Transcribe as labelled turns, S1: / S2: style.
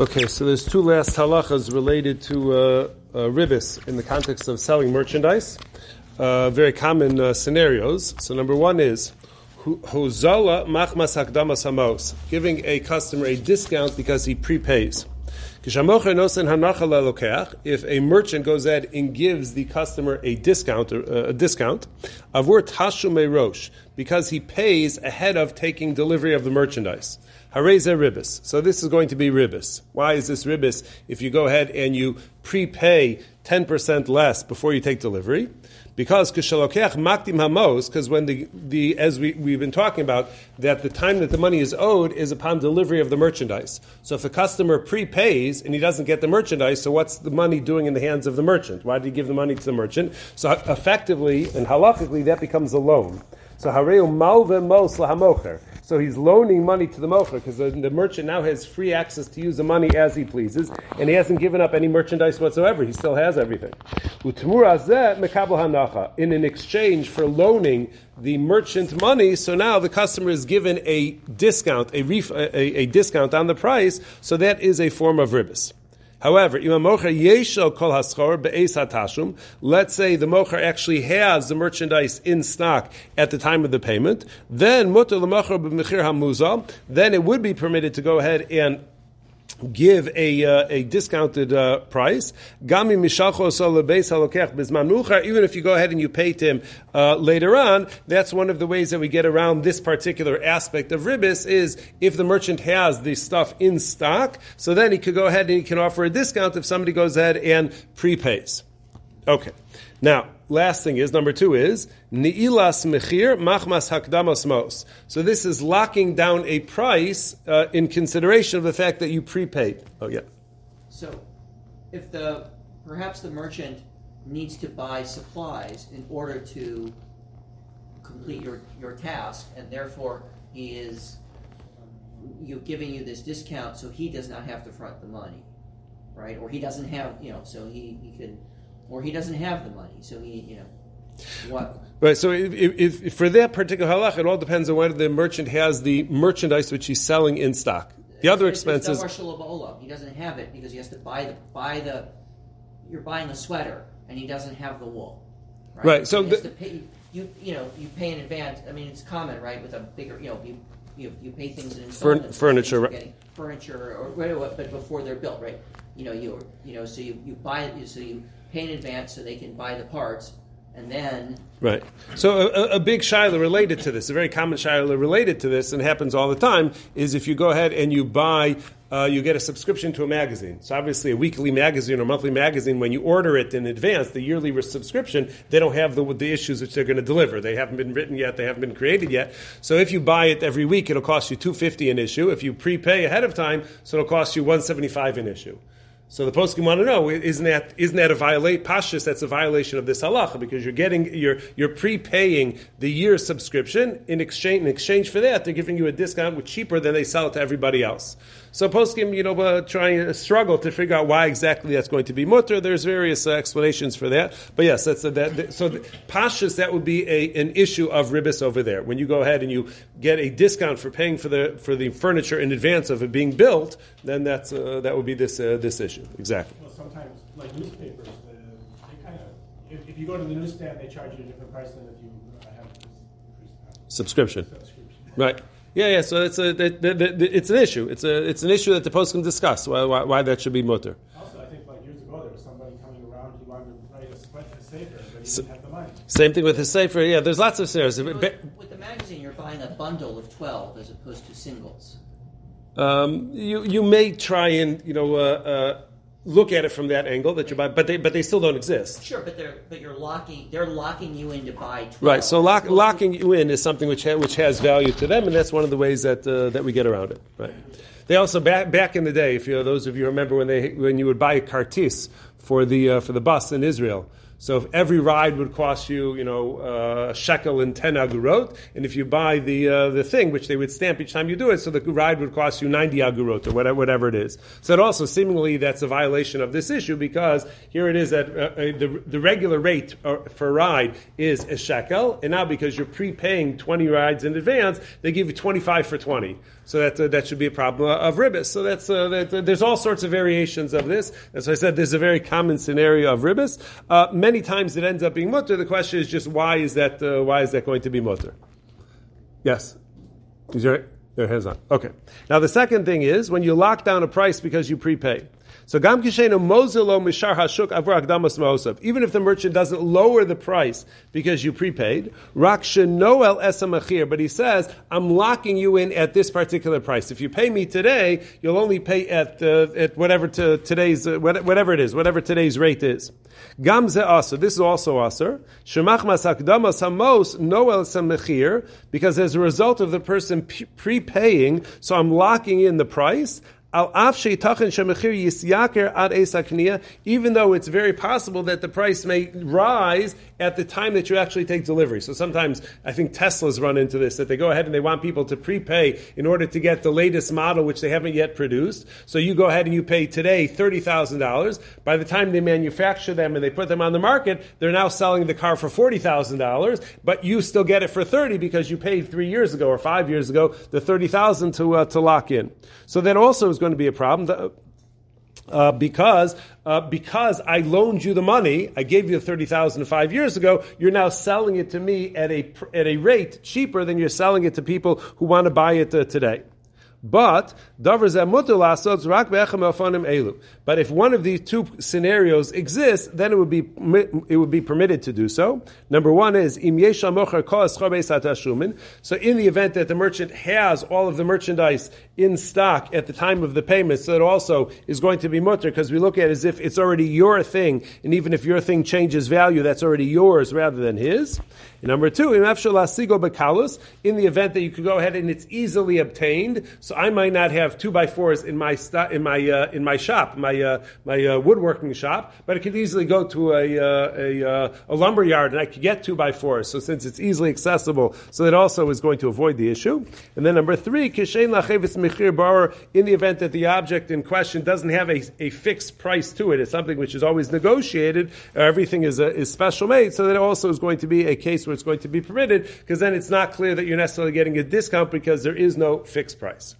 S1: Okay, so there's two last halachas related to uh, uh, ribis in the context of selling merchandise. Uh, very common uh, scenarios. So number one is huzala machmas hakdamas hamos, giving a customer a discount because he prepays. If a merchant goes ahead and gives the customer a discount, uh, a discount, avur rosh, because he pays ahead of taking delivery of the merchandise. Hareze ribis. So this is going to be ribis. Why is this ribis? If you go ahead and you prepay 10% less before you take delivery, because kishalokech maktim hamos, because when the, the as we, we've been talking about, that the time that the money is owed is upon delivery of the merchandise. So if a customer prepays and he doesn't get the merchandise, so what's the money doing in the hands of the merchant? Why did he give the money to the merchant? So effectively and halachically that becomes a loan. So hareu malve mos lahamocher. So he's loaning money to the mocher because the, the, merchant now has free access to use the money as he pleases, and he hasn't given up any merchandise whatsoever. He still has everything. In an exchange for loaning the merchant money, so now the customer is given a discount, a, ref, a, a discount on the price. So that is a form of ribis. However, let's say the mocher actually has the merchandise in stock at the time of the payment, then then it would be permitted to go ahead and give a uh, a discounted uh, price. Even if you go ahead and you pay to him uh, later on, that's one of the ways that we get around this particular aspect of ribis. Is if the merchant has the stuff in stock, so then he could go ahead and he can offer a discount if somebody goes ahead and prepays. Okay, now last thing is number two is ni'ilas mechir machmas hakdamos mos. So this is locking down a price uh, in consideration of the fact that you prepaid. Oh yeah.
S2: So, if the perhaps the merchant needs to buy supplies in order to complete your your task, and therefore he is you giving you this discount, so he does not have to front the money, right? Or he doesn't have you know, so he he can or he doesn't have the money, so he, you know, what?
S1: Right. So, if, if, if for that particular halach, it all depends on whether the merchant has the merchandise which he's selling in stock. The other expenses.
S2: He doesn't have it because he has to buy the buy the. You're buying a sweater and he doesn't have the wool.
S1: Right. right so
S2: the, pay, you you know you pay in advance. I mean it's common, right? With a bigger you know you you, you pay things in installments.
S1: Furniture, right?
S2: Furniture or whatever, but before they're built, right? You know you you know so you, you buy it so you pay in advance so they can buy the parts, and then
S1: right. So a, a big shiloh related to this, a very common shiloh related to this, and happens all the time, is if you go ahead and you buy. Uh, you get a subscription to a magazine. So obviously, a weekly magazine or monthly magazine, when you order it in advance, the yearly subscription, they don't have the, the issues which they're going to deliver. They haven't been written yet. They haven't been created yet. So if you buy it every week, it'll cost you two fifty an issue. If you prepay ahead of time, so it'll cost you one seventy five an issue. So the poskim want to know isn't that isn't that a violate pashas? That's a violation of this halacha because you're getting you're you're prepaying the year subscription in exchange in exchange for that they're giving you a discount which cheaper than they sell it to everybody else. So poskim you know uh, trying to struggle to figure out why exactly that's going to be mutter. There's various uh, explanations for that, but yes, that's a, that. So the, pashas that would be a, an issue of ribis over there when you go ahead and you get a discount for paying for the for the furniture in advance of it being built, then that's uh, that would be this uh, this issue exactly.
S3: Well, sometimes like newspapers, the, they kind of if, if, you go to the newsstand, they charge you a different price than if you uh, have
S1: subscription. subscription. Right. Yeah, yeah. So it's a the, the, the, it's an issue. It's a it's an issue that the poskim discuss why, why, why that should be mutter.
S3: Also, I think like years ago there was somebody coming around who wanted to write a, a sefer, but he so, didn't have the money.
S1: Same thing with his sefer. Yeah, there's lots of sefer's.
S2: with, with the magazine, you're buying a bundle of twelve as opposed to singles.
S1: Um, you you may try and you know. Uh, uh, look at it from that angle that you buy, but they but they still don't exist.
S2: Sure, but they're but you're locking they're locking you in to buy. 12.
S1: Right. So lock, locking you in is something which ha, which has value to them, and that's one of the ways that uh, that we get around it. Right. They also back back in the day, if you know, those of you remember when they when you would buy a kartis for the uh, for the bus in Israel. So if every ride would cost you, you know, uh, a shekel and ten agurot, and if you buy the uh, the thing, which they would stamp each time you do it, so the ride would cost you ninety agurot or whatever, whatever it is. So that also seemingly that's a violation of this issue because here it is that uh, uh the the regular rate uh, for a ride is a shekel, and now because you're prepaying twenty rides in advance, they give you twenty five for twenty. So that uh, that should be a problem of ribis. So that's that, there's all sorts of variations of this. As I said, there's a very common scenario of ribis. Many times it ends up being mutter. The question is just why is that uh, why is that going to be mutter? Yes, is your your hands on? Okay. Now the second thing is when you lock down a price because you prepay. So gam kishenu mozilo mishar hashuk avur akdamas ma'osav. Even if the merchant doesn't lower the price because you prepaid, rak shenoel esamachir. But he says, I'm locking you in at this particular price. If you pay me today, you'll only pay at uh, at whatever to today's uh, whatever it is, whatever today's rate is. Gam ze aser. This is also aser. Shemach masakdama samos noel samachir. Because as a result of the person prepaying, so I'm locking in the price even though it's very possible that the price may rise at the time that you actually take delivery. So sometimes I think Teslas run into this, that they go ahead and they want people to prepay in order to get the latest model, which they haven't yet produced. So you go ahead and you pay today $30,000. By the time they manufacture them and they put them on the market, they're now selling the car for $40,000, but you still get it for 30 because you paid three years ago or five years ago the 30,000 to, uh, to lock in. So that also is going to be a problem. Uh, because uh, because I loaned you the money, I gave you the thirty thousand five years ago. You're now selling it to me at a at a rate cheaper than you're selling it to people who want to buy it uh, today. But but if one of these two scenarios exists, then it would be it would be permitted to do so. Number one is So in the event that the merchant has all of the merchandise in stock at the time of the payment, so it also is going to be mutter because we look at it as if it's already your thing, and even if your thing changes value, that's already yours rather than his. And number two, in the event that you could go ahead and it's easily obtained. So I might not have two by fours in my st- in my uh, in my shop, my uh, my uh, woodworking shop, but I could easily go to a uh, a, uh, a lumber yard and I could get two by fours. So since it's easily accessible, so that also is going to avoid the issue. And then number three, lachevis mechir bar. In the event that the object in question doesn't have a, a fixed price to it, it's something which is always negotiated. everything is uh, is special made, so that also is going to be a case where it's going to be permitted, because then it's not clear that you're necessarily getting a discount because there is no fixed price.